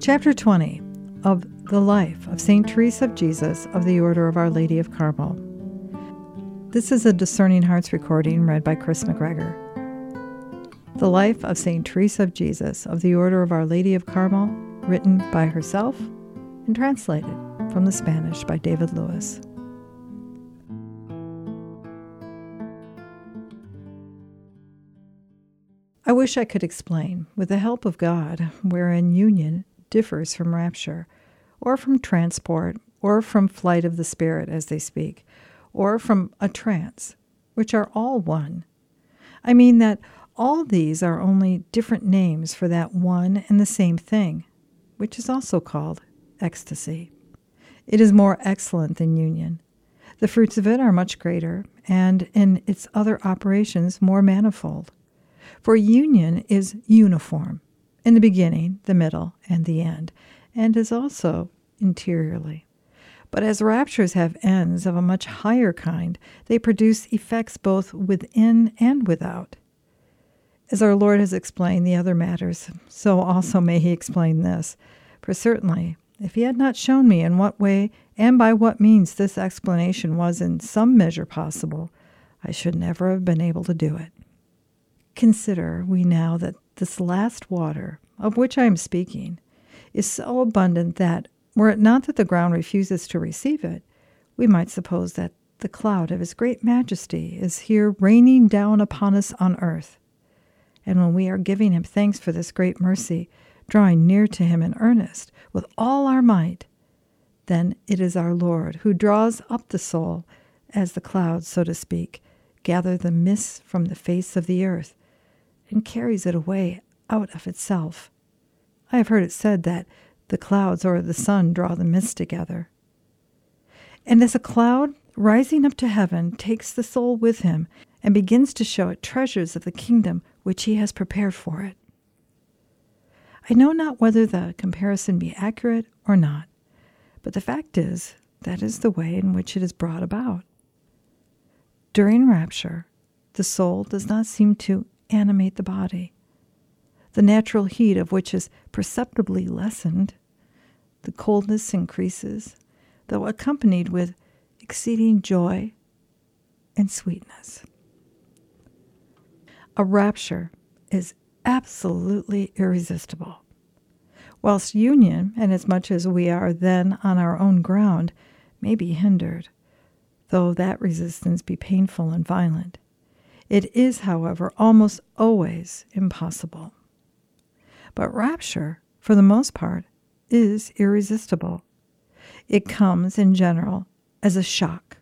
Chapter 20 of The Life of St. Teresa of Jesus of the Order of Our Lady of Carmel. This is a Discerning Hearts recording read by Chris McGregor. The Life of St. Teresa of Jesus of the Order of Our Lady of Carmel, written by herself and translated from the Spanish by David Lewis. I wish I could explain, with the help of God, wherein union differs from rapture, or from transport, or from flight of the spirit, as they speak, or from a trance, which are all one. I mean that all these are only different names for that one and the same thing, which is also called ecstasy. It is more excellent than union. The fruits of it are much greater, and in its other operations more manifold. For union is uniform in the beginning, the middle, and the end, and is also interiorly. But as raptures have ends of a much higher kind, they produce effects both within and without. As our Lord has explained the other matters, so also may he explain this. For certainly, if he had not shown me in what way and by what means this explanation was in some measure possible, I should never have been able to do it. Consider we now that this last water, of which I am speaking, is so abundant that, were it not that the ground refuses to receive it, we might suppose that the cloud of His great majesty is here raining down upon us on earth. And when we are giving Him thanks for this great mercy, drawing near to Him in earnest, with all our might, then it is our Lord who draws up the soul, as the clouds, so to speak, gather the mists from the face of the earth, and carries it away out of itself. I have heard it said that the clouds or the sun draw the mist together. And as a cloud rising up to heaven takes the soul with him and begins to show it treasures of the kingdom which he has prepared for it. I know not whether the comparison be accurate or not, but the fact is that is the way in which it is brought about. During rapture, the soul does not seem to animate the body, the natural heat of which is perceptibly lessened. The coldness increases, though accompanied with exceeding joy and sweetness. A rapture is absolutely irresistible. Whilst union, inasmuch as we are then on our own ground, may be hindered, though that resistance be painful and violent. It is, however, almost always impossible. But rapture, for the most part, is irresistible. It comes, in general, as a shock,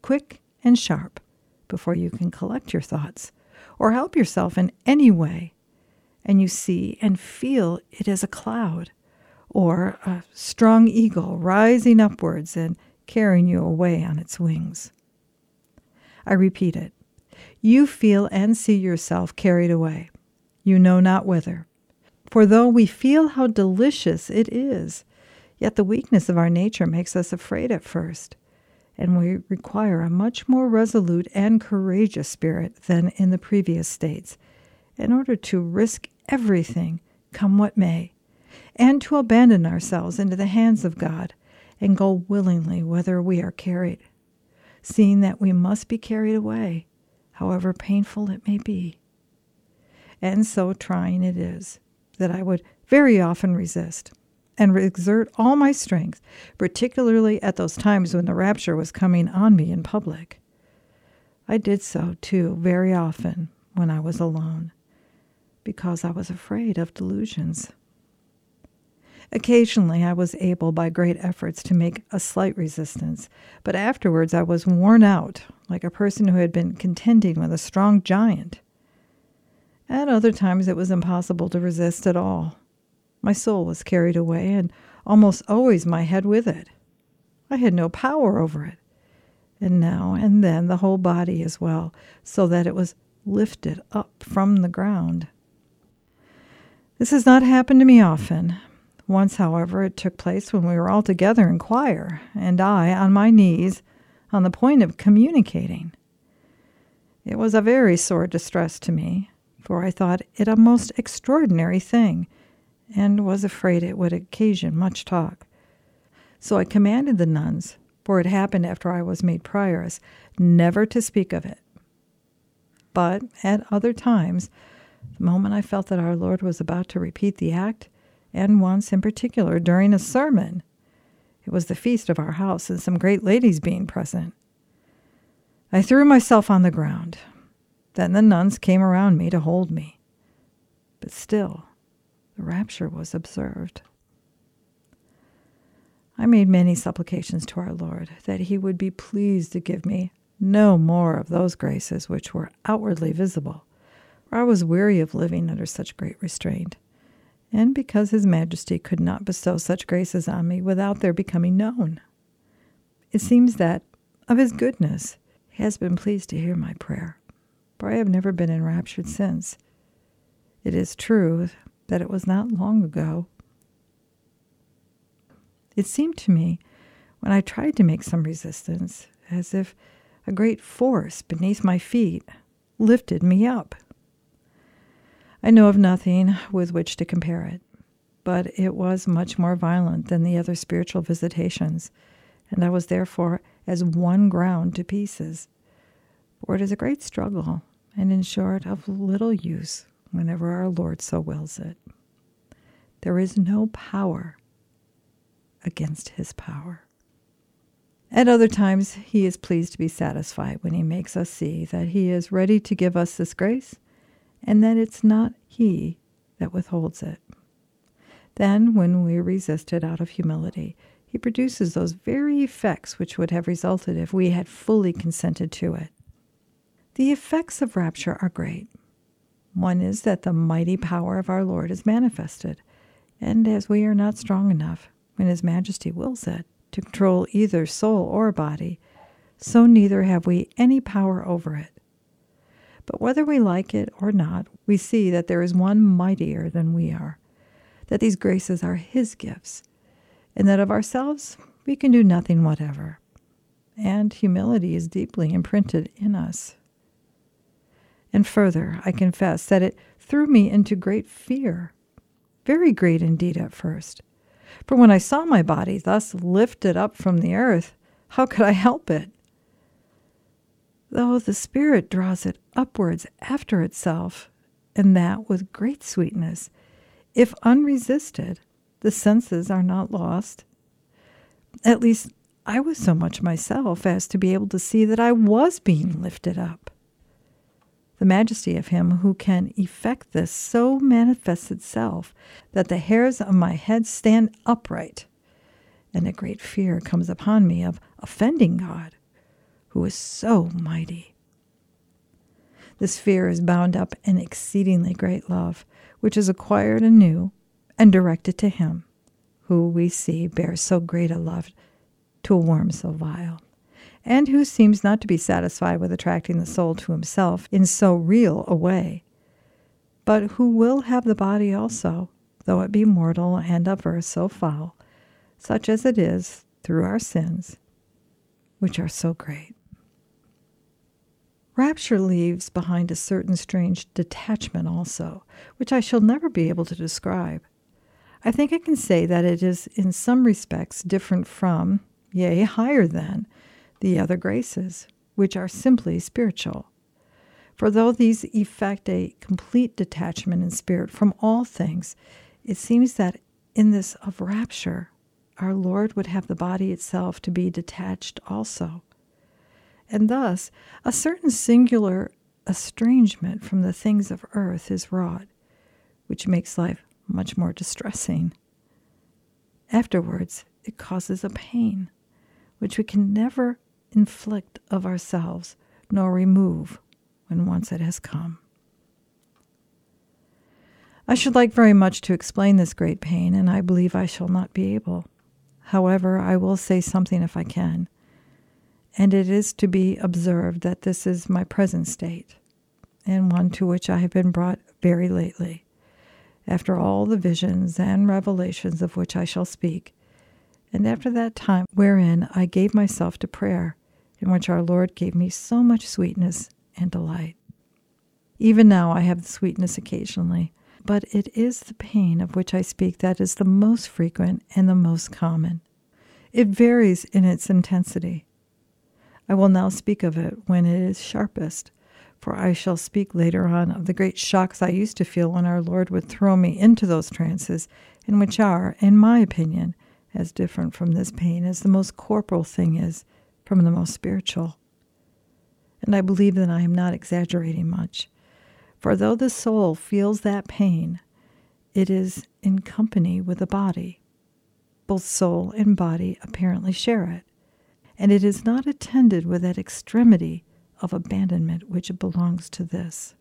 quick and sharp, before you can collect your thoughts or help yourself in any way, and you see and feel it as a cloud or a strong eagle rising upwards and carrying you away on its wings. I repeat it you feel and see yourself carried away, you know not whither. For though we feel how delicious it is, yet the weakness of our nature makes us afraid at first, and we require a much more resolute and courageous spirit than in the previous states, in order to risk everything, come what may, and to abandon ourselves into the hands of God and go willingly whither we are carried, seeing that we must be carried away however painful it may be. And so trying it is that I would very often resist and exert all my strength, particularly at those times when the rapture was coming on me in public. I did so, too, very often when I was alone, because I was afraid of delusions. Occasionally, I was able by great efforts to make a slight resistance, but afterwards I was worn out, like a person who had been contending with a strong giant. At other times, it was impossible to resist at all. My soul was carried away, and almost always my head with it. I had no power over it. And now and then the whole body as well, so that it was lifted up from the ground. This has not happened to me often, once, however, it took place when we were all together in choir, and I on my knees, on the point of communicating. It was a very sore distress to me, for I thought it a most extraordinary thing, and was afraid it would occasion much talk. So I commanded the nuns, for it happened after I was made prioress, never to speak of it. But at other times, the moment I felt that our Lord was about to repeat the act, and once in particular during a sermon, it was the feast of our house and some great ladies being present. I threw myself on the ground. Then the nuns came around me to hold me. But still, the rapture was observed. I made many supplications to our Lord that He would be pleased to give me no more of those graces which were outwardly visible, for I was weary of living under such great restraint, and because His Majesty could not bestow such graces on me without their becoming known. It seems that, of His goodness, He has been pleased to hear my prayer, for I have never been enraptured since. It is true that it was not long ago. It seemed to me, when I tried to make some resistance, as if a great force beneath my feet lifted me up. I know of nothing with which to compare it, but it was much more violent than the other spiritual visitations, and I was therefore as one ground to pieces. For it is a great struggle, and in short, of little use whenever our Lord so wills it. There is no power against his power. At other times, he is pleased to be satisfied when he makes us see that he is ready to give us this grace and that it's not he that withholds it. Then, when we resist it out of humility, he produces those very effects which would have resulted if we had fully consented to it. The effects of rapture are great. One is that the mighty power of our Lord is manifested, and as we are not strong enough, when His Majesty wills it, to control either soul or body, so neither have we any power over it. But whether we like it or not, we see that there is one mightier than we are, that these graces are His gifts, and that of ourselves we can do nothing whatever. And humility is deeply imprinted in us. And further, I confess that it threw me into great fear very great indeed at first. For when I saw my body thus lifted up from the earth, how could I help it? Though the Spirit draws it upwards after itself, and that with great sweetness, if unresisted, the senses are not lost. At least I was so much myself as to be able to see that I was being lifted up. The majesty of him who can effect this so manifests itself that the hairs of my head stand upright, and a great fear comes upon me of offending God, who is so mighty. This fear is bound up in exceedingly great love, which is acquired anew and directed to him, who we see bears so great a love to a worm so vile and who seems not to be satisfied with attracting the soul to himself in so real a way, but who will have the body also, though it be mortal and of earth so foul, such as it is through our sins, which are so great. Rapture leaves behind a certain strange detachment also, which I shall never be able to describe. I think I can say that it is in some respects different from, yea, higher than, the other graces, which are simply spiritual. For though these effect a complete detachment in spirit from all things, it seems that in this of rapture, our Lord would have the body itself to be detached also. And thus, a certain singular estrangement from the things of earth is wrought, which makes life much more distressing. Afterwards, it causes a pain, which we can never inflict of ourselves, nor remove when once it has come. I should like very much to explain this great pain, and I believe I shall not be able. However, I will say something if I can. And it is to be observed that this is my present state, and one to which I have been brought very lately, after all the visions and revelations of which I shall speak, and after that time wherein I gave myself to prayer in which our Lord gave me so much sweetness and delight. Even now I have the sweetness occasionally, but it is the pain of which I speak that is the most frequent and the most common. It varies in its intensity. I will now speak of it when it is sharpest, for I shall speak later on of the great shocks I used to feel when our Lord would throw me into those trances, and which are, in my opinion, as different from this pain as the most corporal thing is from the most spiritual. And I believe that I am not exaggerating much. For though the soul feels that pain, it is in company with the body. Both soul and body apparently share it, and it is not attended with that extremity of abandonment which belongs to this.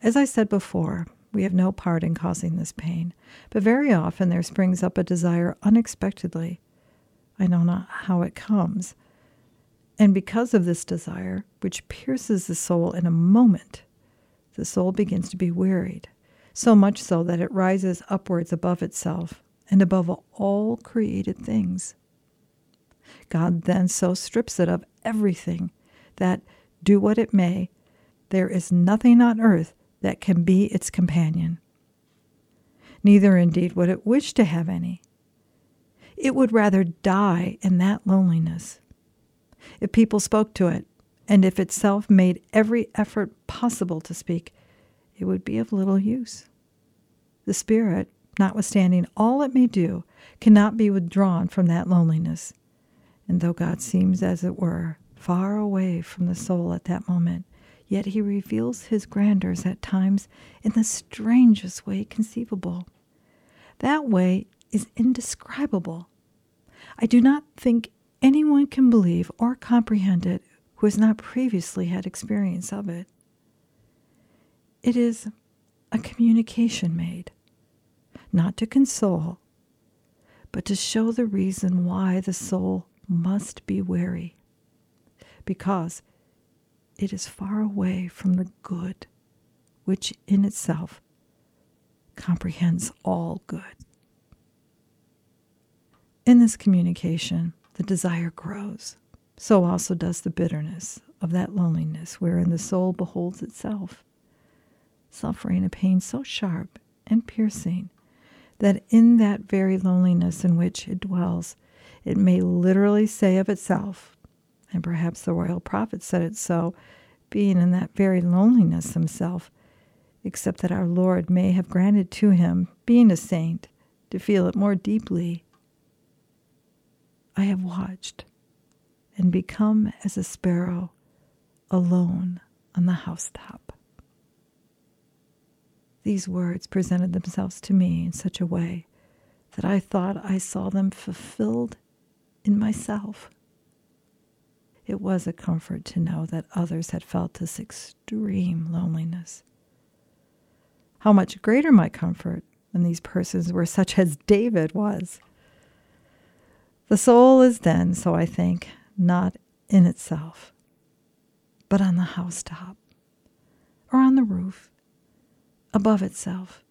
As I said before, we have no part in causing this pain, but very often there springs up a desire unexpectedly. I know not how it comes. And because of this desire, which pierces the soul in a moment, the soul begins to be wearied, so much so that it rises upwards above itself and above all created things. God then so strips it of everything that, do what it may, there is nothing on earth that can be its companion. Neither indeed would it wish to have any. It would rather die in that loneliness. If people spoke to it, and if itself made every effort possible to speak, it would be of little use. The spirit, notwithstanding all it may do, cannot be withdrawn from that loneliness. And though God seems, as it were, far away from the soul at that moment, yet he reveals his grandeurs at times in the strangest way conceivable. That way is indescribable. I do not think anyone can believe or comprehend it who has not previously had experience of it. It is a communication made, not to console, but to show the reason why the soul must be wary Because it is far away from the good, which in itself comprehends all good. In this communication, the desire grows. So also does the bitterness of that loneliness wherein the soul beholds itself, suffering a pain so sharp and piercing that in that very loneliness in which it dwells, it may literally say of itself, and perhaps the royal prophet said it so, being in that very loneliness himself, except that our Lord may have granted to him, being a saint, to feel it more deeply. I have watched and become as a sparrow alone on the housetop. These words presented themselves to me in such a way that I thought I saw them fulfilled in myself. It was a comfort to know that others had felt this extreme loneliness. How much greater my comfort when these persons were such as David was. The soul is then, so I think, not in itself, but on the housetop or on the roof, above itself,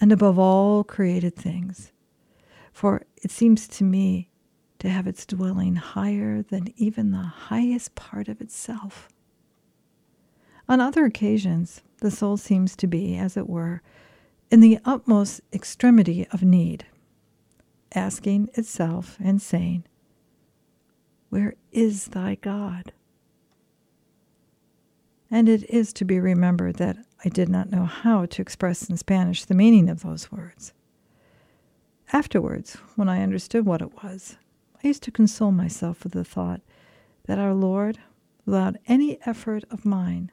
and above all created things. For it seems to me to have its dwelling higher than even the highest part of itself. On other occasions, the soul seems to be, as it were, in the utmost extremity of need, asking itself and saying, Where is thy God? And it is to be remembered that I did not know how to express in Spanish the meaning of those words. Afterwards, when I understood what it was, I used to console myself with the thought that our Lord, without any effort of mine,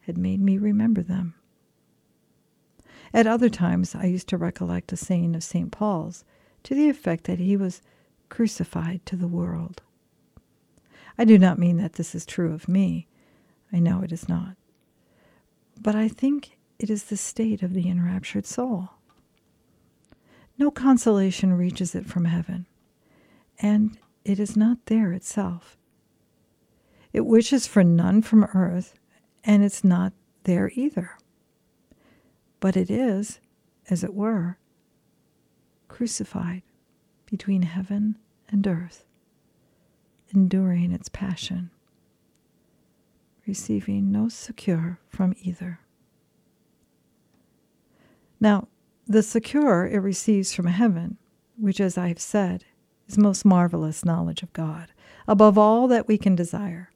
had made me remember them. At other times, I used to recollect a saying of St. Paul's to the effect that he was crucified to the world. I do not mean that this is true of me. I know it is not. But I think it is the state of the enraptured soul. No consolation reaches it from heaven and it is not there itself. It wishes for none from earth, and it's not there either. But it is, as it were, crucified between heaven and earth, enduring its passion, receiving no succor from either. Now, the succor it receives from heaven, which, as I have said, is most marvelous knowledge of God, above all that we can desire,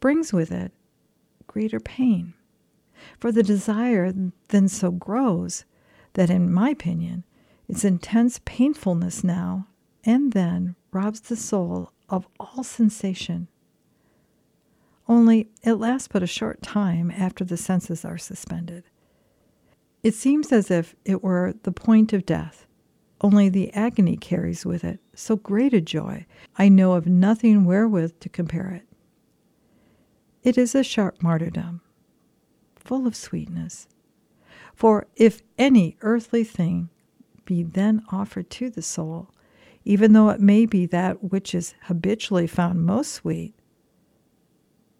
brings with it greater pain. For the desire then so grows that, in my opinion, its intense painfulness now and then robs the soul of all sensation. Only it lasts but a short time after the senses are suspended. It seems as if it were the point of death, only the agony carries with it so great a joy, I know of nothing wherewith to compare it. It is a sharp martyrdom, full of sweetness. For if any earthly thing be then offered to the soul, even though it may be that which is habitually found most sweet,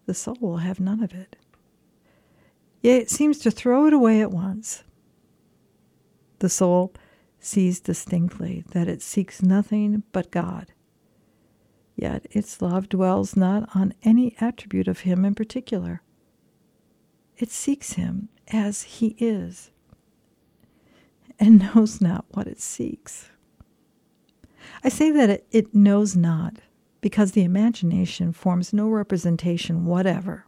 the soul will have none of it. Yet it seems to throw it away at once. The soul sees distinctly that it seeks nothing but God. Yet its love dwells not on any attribute of Him in particular. It seeks Him as He is and knows not what it seeks. I say that it, knows not because the imagination forms no representation whatever.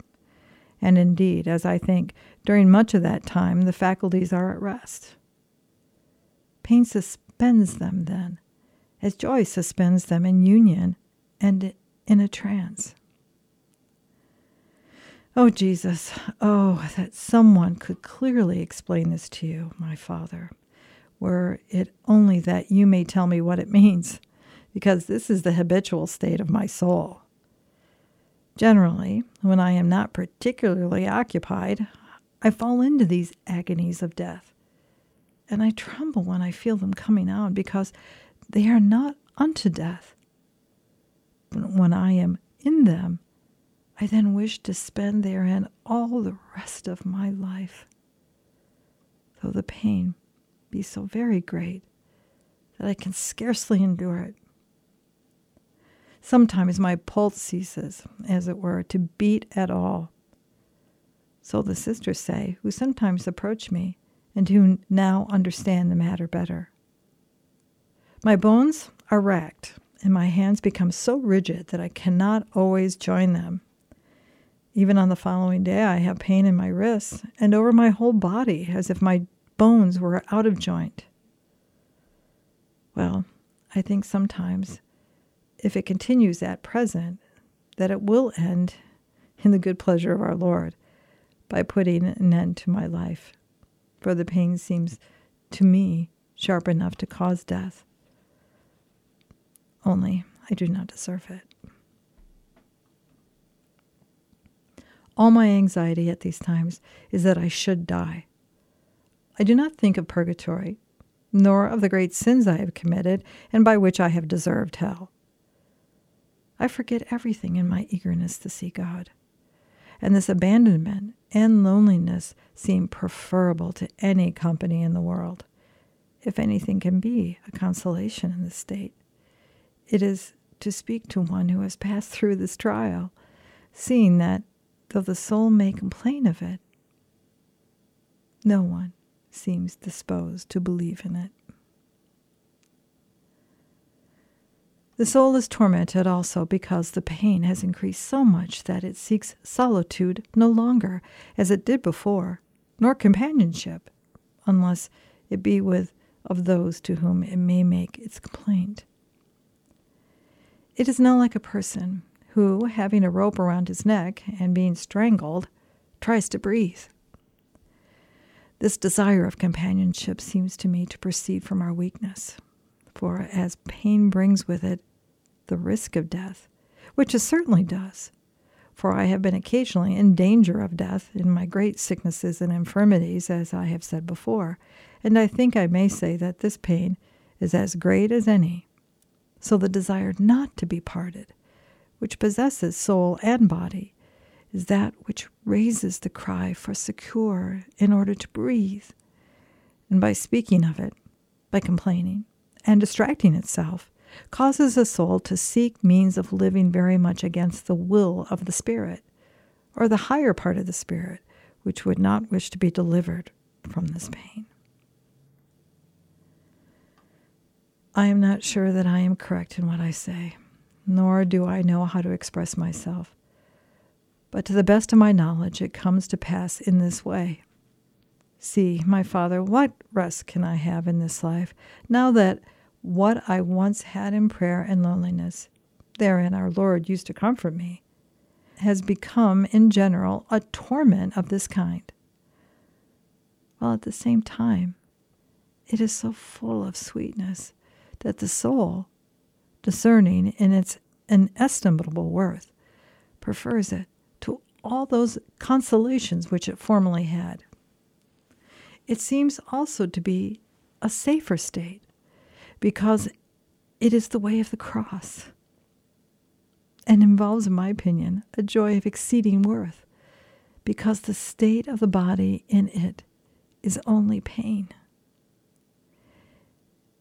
And indeed, as I think, during much of that time the faculties are at rest. Pain suspends them then, as joy suspends them in union and in a trance. Oh, Jesus, oh, that someone could clearly explain this to you, my Father, were it only that you may tell me what it means because this is the habitual state of my soul. Generally, when I am not particularly occupied, I fall into these agonies of death. And I tremble when I feel them coming on because they are not unto death. When I am in them, I then wish to spend therein all the rest of my life, though the pain be so very great that I can scarcely endure it. Sometimes my pulse ceases, as it were, to beat at all. So the sisters say, who sometimes approach me and who now understand the matter better. My bones are racked, and my hands become so rigid that I cannot always join them. Even on the following day, I have pain in my wrists and over my whole body, as if my bones were out of joint. Well, I think sometimes if it continues at present, that it will end in the good pleasure of our Lord by putting an end to my life. For the pain seems to me sharp enough to cause death. Only I do not deserve it. All my anxiety at these times is that I should die. I do not think of purgatory, nor of the great sins I have committed and by which I have deserved hell. I forget everything in my eagerness to see God. And this abandonment and loneliness seem preferable to any company in the world. If anything can be a consolation in this state, it is to speak to one who has passed through this trial, seeing that, though the soul may complain of it, no one seems disposed to believe in it. The soul is tormented also because the pain has increased so much that it seeks solitude no longer, as it did before, nor companionship, unless it be with of those to whom it may make its complaint. It is not like a person who, having a rope around his neck and being strangled, tries to breathe. This desire of companionship seems to me to proceed from our weakness for as pain brings with it the risk of death, which it certainly does. For I have been occasionally in danger of death in my great sicknesses and infirmities, as I have said before, and I think I may say that this pain is as great as any. So the desire not to be parted, which possesses soul and body, is that which raises the cry for succor in order to breathe. And by speaking of it, by complaining, and distracting itself, causes a soul to seek means of living very much against the will of the Spirit, or the higher part of the Spirit, which would not wish to be delivered from this pain. I am not sure that I am correct in what I say, nor do I know how to express myself. But to the best of my knowledge, it comes to pass in this way. See, my Father, what rest can I have in this life, now that what I once had in prayer and loneliness, therein our Lord used to comfort me, has become, in general, a torment of this kind? While at the same time, it is so full of sweetness that the soul, discerning in its inestimable worth, prefers it to all those consolations which it formerly had. It seems also to be a safer state because it is the way of the cross and involves, in my opinion, a joy of exceeding worth because the state of the body in it is only pain.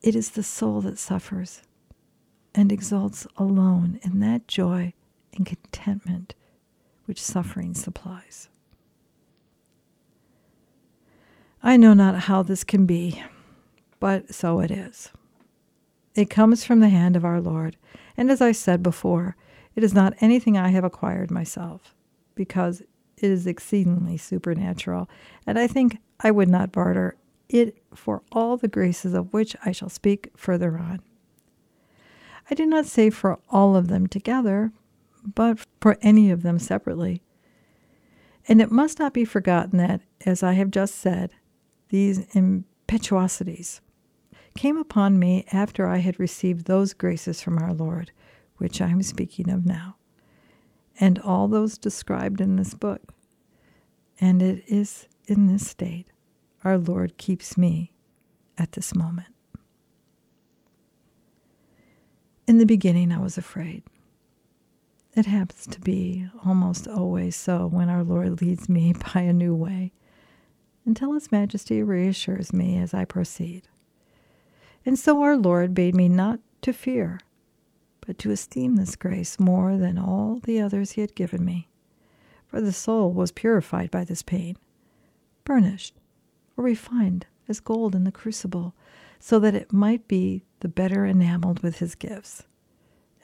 It is the soul that suffers and exults alone in that joy and contentment which suffering supplies. I know not how this can be, but so it is. It comes from the hand of our Lord, and as I said before, it is not anything I have acquired myself, because it is exceedingly supernatural, and I think I would not barter it for all the graces of which I shall speak further on. I do not say for all of them together, but for any of them separately. And it must not be forgotten that, as I have just said, these impetuosities came upon me after I had received those graces from our Lord, which I am speaking of now, and all those described in this book. And it is in this state our Lord keeps me at this moment. In the beginning, I was afraid. It happens to be almost always so when our Lord leads me by a new way, until His Majesty reassures me as I proceed. And so our Lord bade me not to fear, but to esteem this grace more than all the others He had given me. For the soul was purified by this pain, burnished or refined as gold in the crucible, so that it might be the better enameled with his gifts,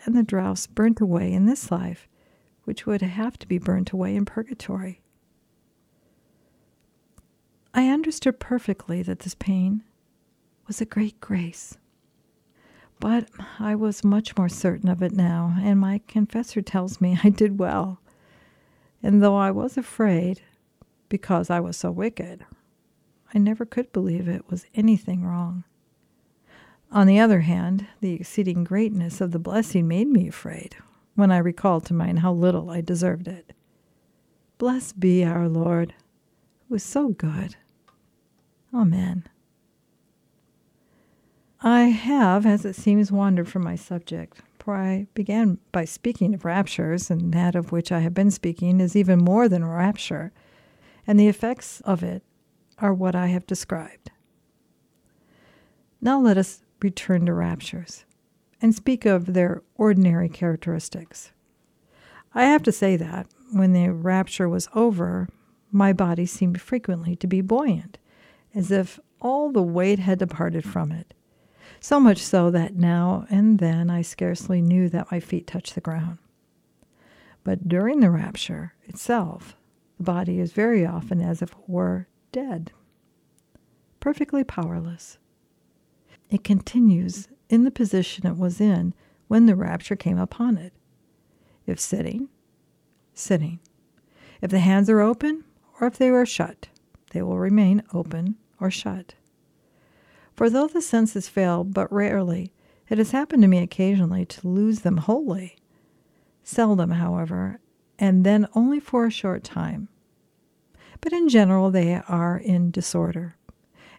and the dross burnt away in this life, which would have to be burnt away in purgatory. I understood perfectly that this pain was a great grace. But I was much more certain of it now, and my confessor tells me I did well. And though I was afraid, because I was so wicked, I never could believe it was anything wrong. On the other hand, the exceeding greatness of the blessing made me afraid when I recalled to mind how little I deserved it. Blessed be our Lord, who is so good. Amen. I have, as it seems, wandered from my subject, for I began by speaking of raptures, and that of which I have been speaking is even more than rapture, and the effects of it are what I have described. Now let us return to raptures and speak of their ordinary characteristics. I have to say that, when the rapture was over, my body seemed frequently to be buoyant, as if all the weight had departed from it, so much so that now and then I scarcely knew that my feet touched the ground. But during the rapture itself, the body is very often as if it were dead, perfectly powerless. It continues in the position it was in when the rapture came upon it. If sitting, sitting. If the hands are open or if they are shut, they will remain open or shut. For though the senses fail but rarely, it has happened to me occasionally to lose them wholly. Seldom, however, and then only for a short time but in general they are in disorder.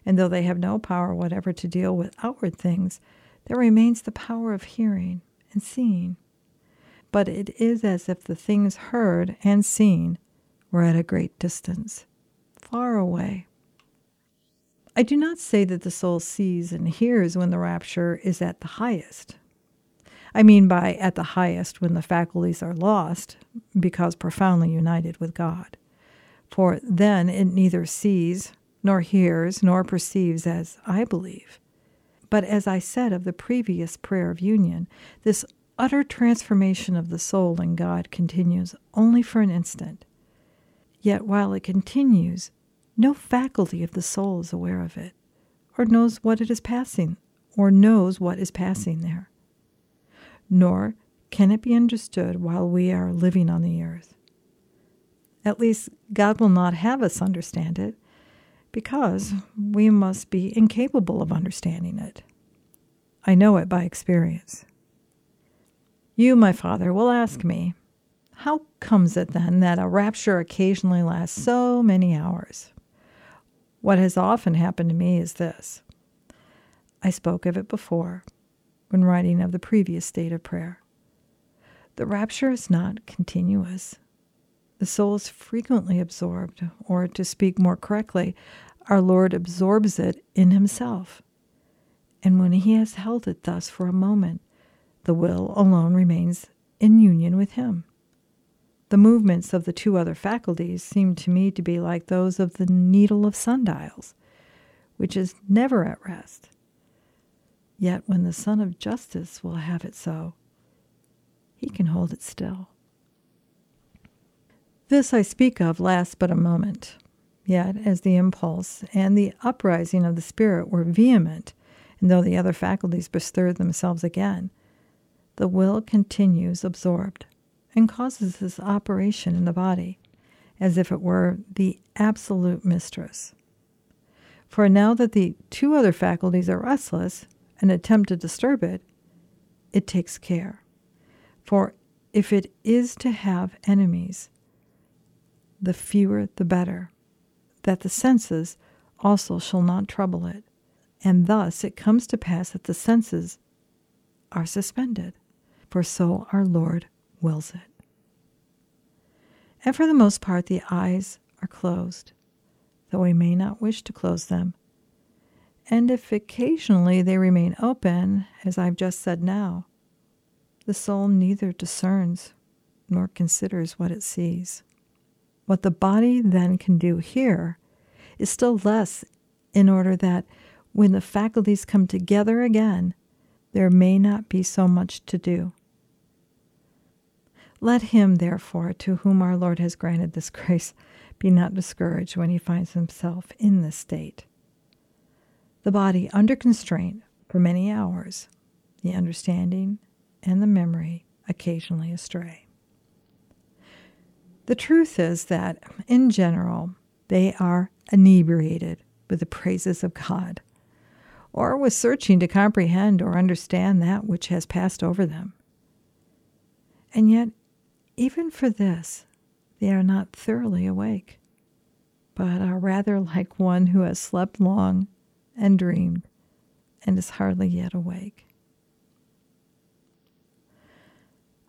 And though they have no power whatever to deal with outward things, there remains the power of hearing and seeing. But it is as if the things heard and seen were at a great distance, far away. I do not say that the soul sees and hears when the rapture is at the highest. I mean by at the highest when the faculties are lost, because profoundly united with God for then it neither sees, nor hears, nor perceives as I believe. But as I said of the previous prayer of union, this utter transformation of the soul in God continues only for an instant. Yet while it continues, no faculty of the soul is aware of it, or knows what it is passing, or knows what is passing there. Nor can it be understood while we are living on the earth. At least, God will not have us understand it, because we must be incapable of understanding it. I know it by experience. You, my father, will ask me, How comes it then that a rapture occasionally lasts so many hours? What has often happened to me is this. I spoke of it before when writing of the previous state of prayer. The rapture is not continuous. The soul is frequently absorbed, or to speak more correctly, our Lord absorbs it in Himself. And when He has held it thus for a moment, the will alone remains in union with Him. The movements of the two other faculties seem to me to be like those of the needle of sundials, which is never at rest. Yet when the Sun of Justice will have it so, He can hold it still. This I speak of lasts but a moment. Yet, as the impulse and the uprising of the spirit were vehement, and though the other faculties bestirred themselves again, the will continues absorbed and causes this operation in the body, as if it were the absolute mistress. For now that the two other faculties are restless and attempt to disturb it, it takes care. For if it is to have enemies, the fewer the better, that the senses also shall not trouble it. And thus it comes to pass that the senses are suspended, for so our Lord wills it. And for the most part, the eyes are closed, though we may not wish to close them. And if occasionally they remain open, as I've just said now, the soul neither discerns nor considers what it sees. What the body then can do here is still less in order that when the faculties come together again, there may not be so much to do. Let him, therefore, to whom our Lord has granted this grace, be not discouraged when he finds himself in this state. The body under constraint for many hours, the understanding and the memory occasionally astray. The truth is that, in general, they are inebriated with the praises of God, or with searching to comprehend or understand that which has passed over them. And yet, even for this, they are not thoroughly awake, but are rather like one who has slept long and dreamed and is hardly yet awake.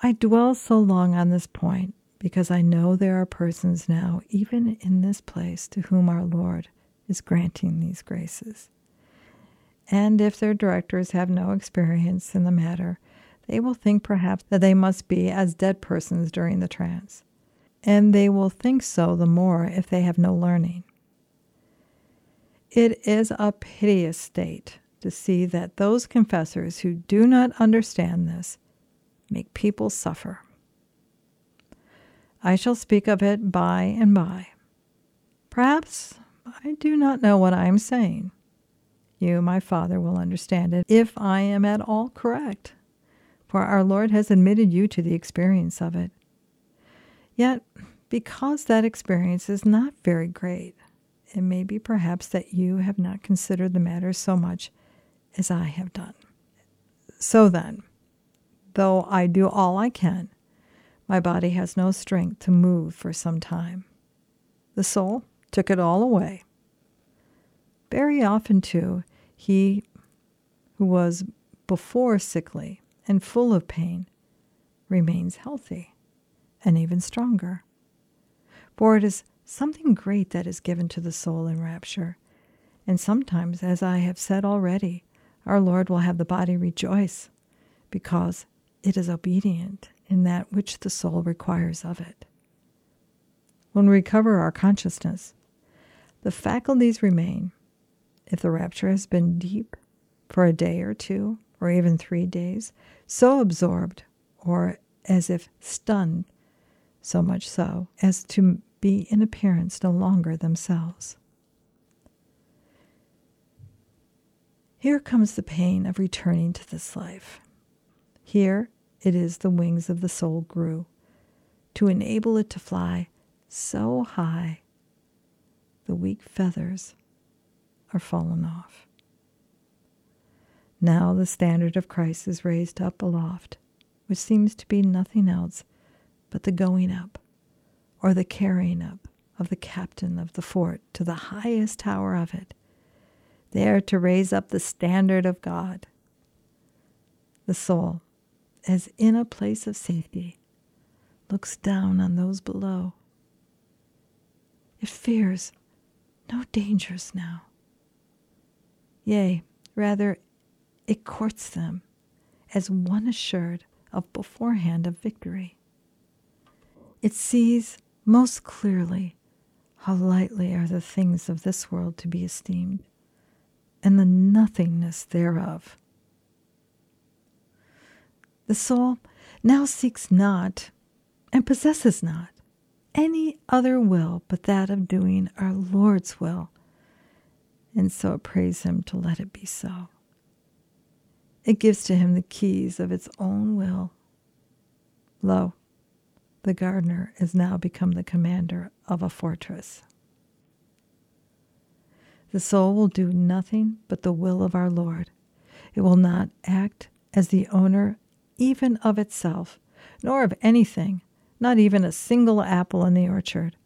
I dwell so long on this point because I know there are persons now, even in this place, to whom our Lord is granting these graces. And if their directors have no experience in the matter, they will think perhaps that they must be as dead persons during the trance. And they will think so the more if they have no learning. It is a piteous state to see that those confessors who do not understand this make people suffer. I shall speak of it by and by. Perhaps I do not know what I am saying. You, my Father, will understand it if I am at all correct, for our Lord has admitted you to the experience of it. Yet, because that experience is not very great, it may be perhaps that you have not considered the matter so much as I have done. So then, though I do all I can, my body has no strength to move for some time. The soul took it all away. Very often, too, he who was before sickly and full of pain remains healthy and even stronger. For it is something great that is given to the soul in rapture. And sometimes, as I have said already, our Lord will have the body rejoice because it is obedient in that which the soul requires of it. When we recover our consciousness, the faculties remain, if the rapture has been deep, for a day or two, or even three days, so absorbed or as if stunned, so much so as to be in appearance no longer themselves. Here comes the pain of returning to this life. Here it is the wings of the soul grew to enable it to fly so high the weak feathers are fallen off. Now the standard of Christ is raised up aloft, which seems to be nothing else but the going up or the carrying up of the captain of the fort to the highest tower of it, there to raise up the standard of God. The soul, as in a place of safety, looks down on those below. It fears no dangers now. Yea, rather, it courts them as one assured of beforehand of victory. It sees most clearly how lightly are the things of this world to be esteemed, and the nothingness thereof. The soul now seeks not and possesses not any other will but that of doing our Lord's will, and so it prays Him to let it be so. It gives to Him the keys of its own will. Lo, the gardener is now become the commander of a fortress. The soul will do nothing but the will of our Lord. It will not act as the owner even of itself, nor of anything, not even a single apple in the orchard.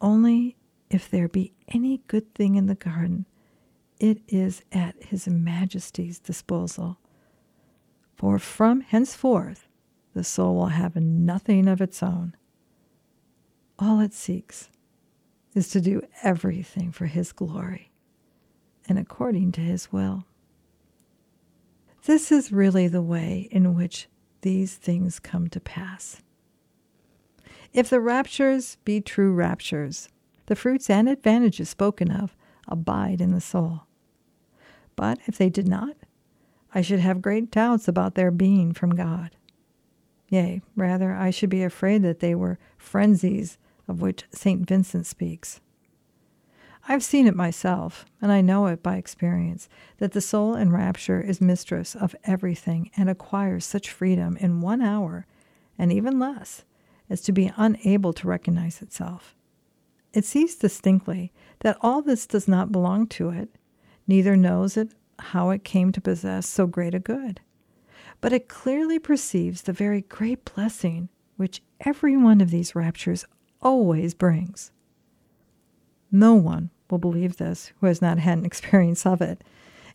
Only if there be any good thing in the garden, it is at His Majesty's disposal. For from henceforth the soul will have nothing of its own. All it seeks is to do everything for His glory and according to His will. This is really the way in which these things come to pass. If the raptures be true raptures, the fruits and advantages spoken of abide in the soul. But if they did not, I should have great doubts about their being from God. Yea, rather, I should be afraid that they were frenzies of which St. Vincent speaks. I've seen it myself, and I know it by experience, that the soul in rapture is mistress of everything and acquires such freedom in one hour, and even less, as to be unable to recognize itself. It sees distinctly that all this does not belong to it, neither knows it how it came to possess so great a good but it clearly perceives the very great blessing which every one of these raptures always brings. No one will believe this who has not had an experience of it,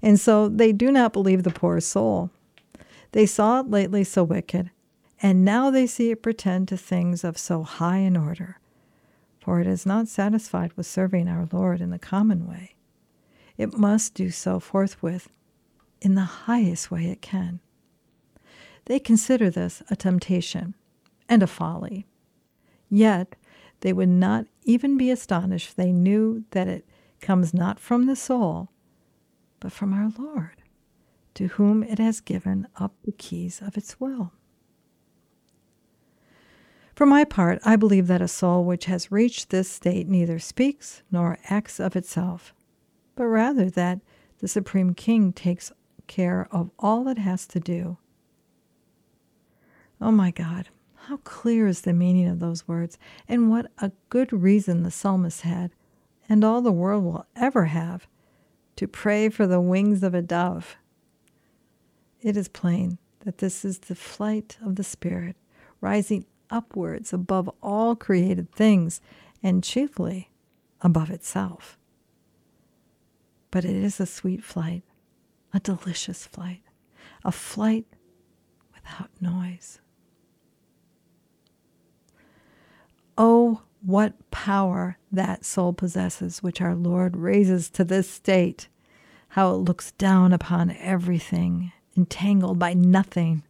and so they do not believe the poor soul. They saw it lately so wicked, and now they see it pretend to things of so high an order, for it is not satisfied with serving our Lord in the common way. It must do so forthwith in the highest way it can. They consider this a temptation and a folly. Yet they would not even be astonished if they knew that it comes not from the soul, but from our Lord, to whom it has given up the keys of its will. For my part, I believe that a soul which has reached this state neither speaks nor acts of itself, but rather that the Supreme King takes care of all it has to do Oh my God, how clear is the meaning of those words, and what a good reason the psalmist had, and all the world will ever have, to pray for the wings of a dove. It is plain that this is the flight of the Spirit, rising upwards above all created things, and chiefly above itself. But it is a sweet flight, a delicious flight, a flight without noise. Oh, what power that soul possesses, which our Lord raises to this state! How it looks down upon everything, entangled by nothing.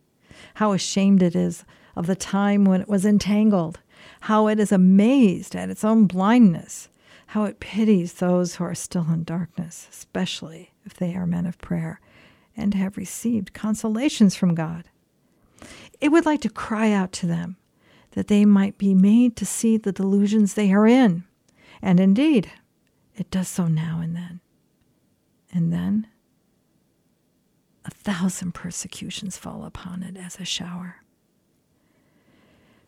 How ashamed it is of the time when it was entangled. How it is amazed at its own blindness. How it pities those who are still in darkness, especially if they are men of prayer, and have received consolations from God. It would like to cry out to them that they might be made to see the delusions they are in. And indeed, it does so now and then. And then a thousand persecutions fall upon it as a shower.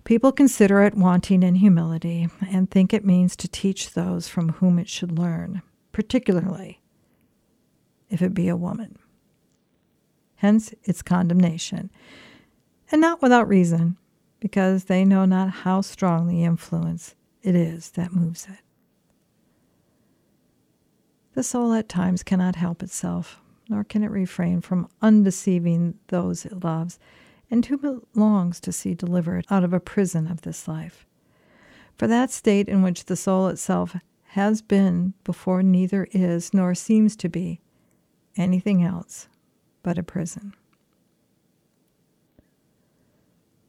People consider it wanting in humility and think it means to teach those from whom it should learn, particularly if it be a woman. Hence its condemnation, and not without reason, because they know not how strong the influence it is that moves it. The soul at times cannot help itself, nor can it refrain from undeceiving those it loves and whom it longs to see delivered out of a prison of this life. For that state in which the soul itself has been before neither is nor seems to be anything else but a prison.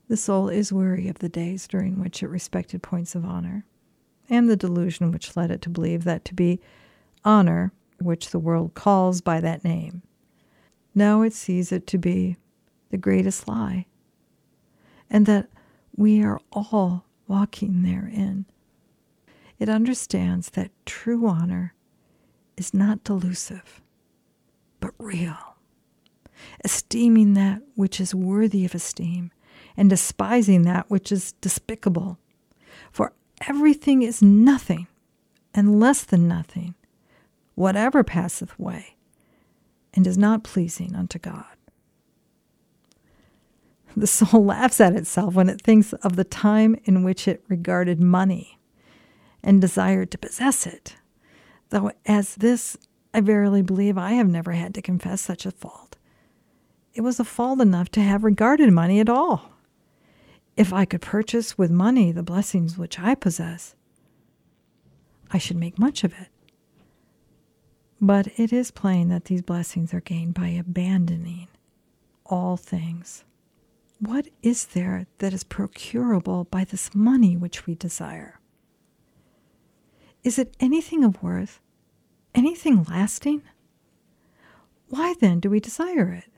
The soul is weary of the days during which it respected points of honor, and the delusion which led it to believe that to be honor, which the world calls by that name, now it sees it to be the greatest lie, and that we are all walking therein. It understands that true honor is not delusive, but real, esteeming that which is worthy of esteem and despising that which is despicable. For everything is nothing and less than nothing, whatever passeth away, and is not pleasing unto God. The soul laughs at itself when it thinks of the time in which it regarded money and desired to possess it. Though, as this, I verily believe I have never had to confess such a fault. It was a fault enough to have regarded money at all. If I could purchase with money the blessings which I possess, I should make much of it. But it is plain that these blessings are gained by abandoning all things. What is there that is procurable by this money which we desire? Is it anything of worth? Anything lasting? Why then do we desire it?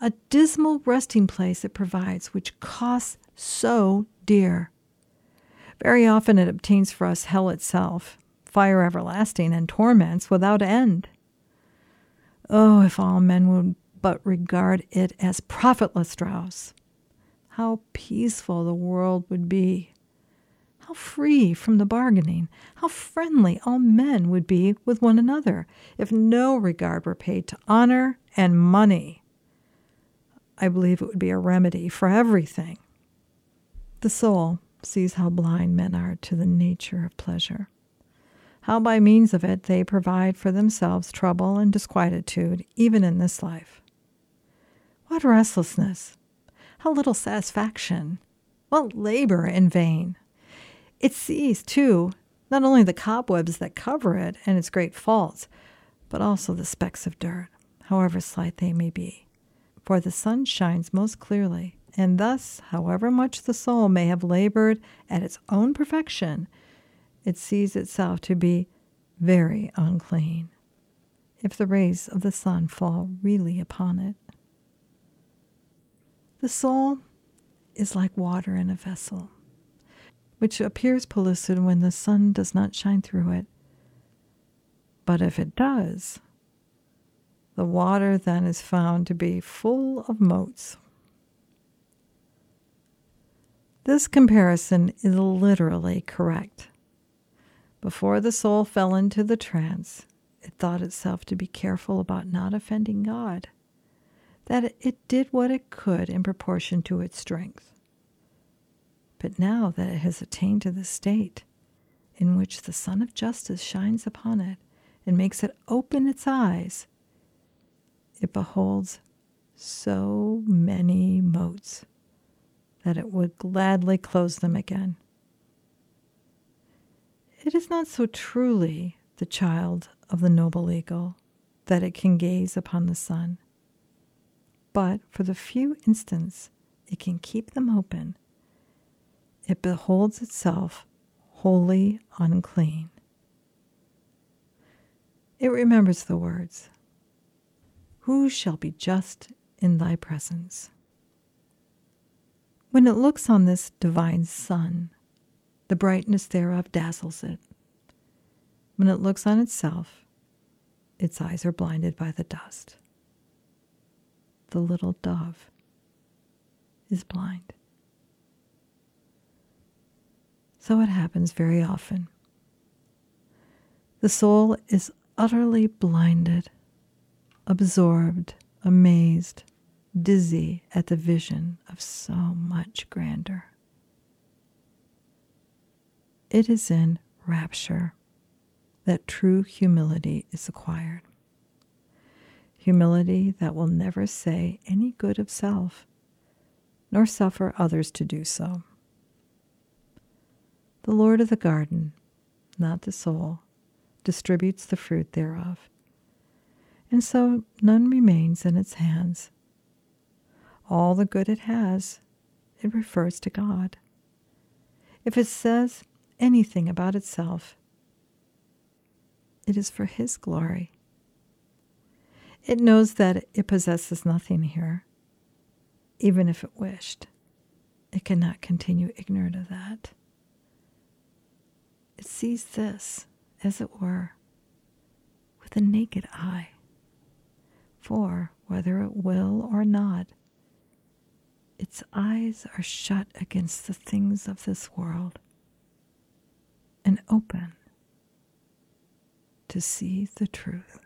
A dismal resting place it provides, which costs so dear. Very often it obtains for us hell itself, fire everlasting, and torments without end. Oh, if all men would but regard it as profitless dross. How peaceful the world would be. How free from the bargaining, how friendly all men would be with one another if no regard were paid to honor and money. I believe it would be a remedy for everything. The soul sees how blind men are to the nature of pleasure how by means of it they provide for themselves trouble and disquietude even in this life. What restlessness! How little satisfaction! What labor in vain! It sees, too, not only the cobwebs that cover it and its great faults, but also the specks of dirt, however slight they may be. For the sun shines most clearly, and thus, however much the soul may have labored at its own perfection, it sees itself to be very unclean, if the rays of the sun fall really upon it. The soul is like water in a vessel, which appears pellucid when the sun does not shine through it. But if it does, the water then is found to be full of motes. This comparison is literally correct. Before the soul fell into the trance, it thought itself to be careful about not offending God that it did what it could in proportion to its strength. But now that it has attained to the state in which the Sun of Justice shines upon it and makes it open its eyes, it beholds so many motes that it would gladly close them again. It is not so truly the child of the noble eagle that it can gaze upon the sun but for the few instants it can keep them open, it beholds itself wholly unclean. It remembers the words Who shall be just in thy presence? When it looks on this divine sun, the brightness thereof dazzles it. When it looks on itself, its eyes are blinded by the dust. The little dove is blind. So it happens very often. The soul is utterly blinded, absorbed, amazed, dizzy at the vision of so much grandeur. It is in rapture that true humility is acquired. Humility that will never say any good of self, nor suffer others to do so. The Lord of the garden, not the soul, distributes the fruit thereof, and so none remains in its hands. All the good it has, it refers to God. If it says anything about itself, it is for His glory. It knows that it possesses nothing here, even if it wished. It cannot continue ignorant of that. It sees this, as it were, with a naked eye. For, whether it will or not, its eyes are shut against the things of this world and open to see the truth.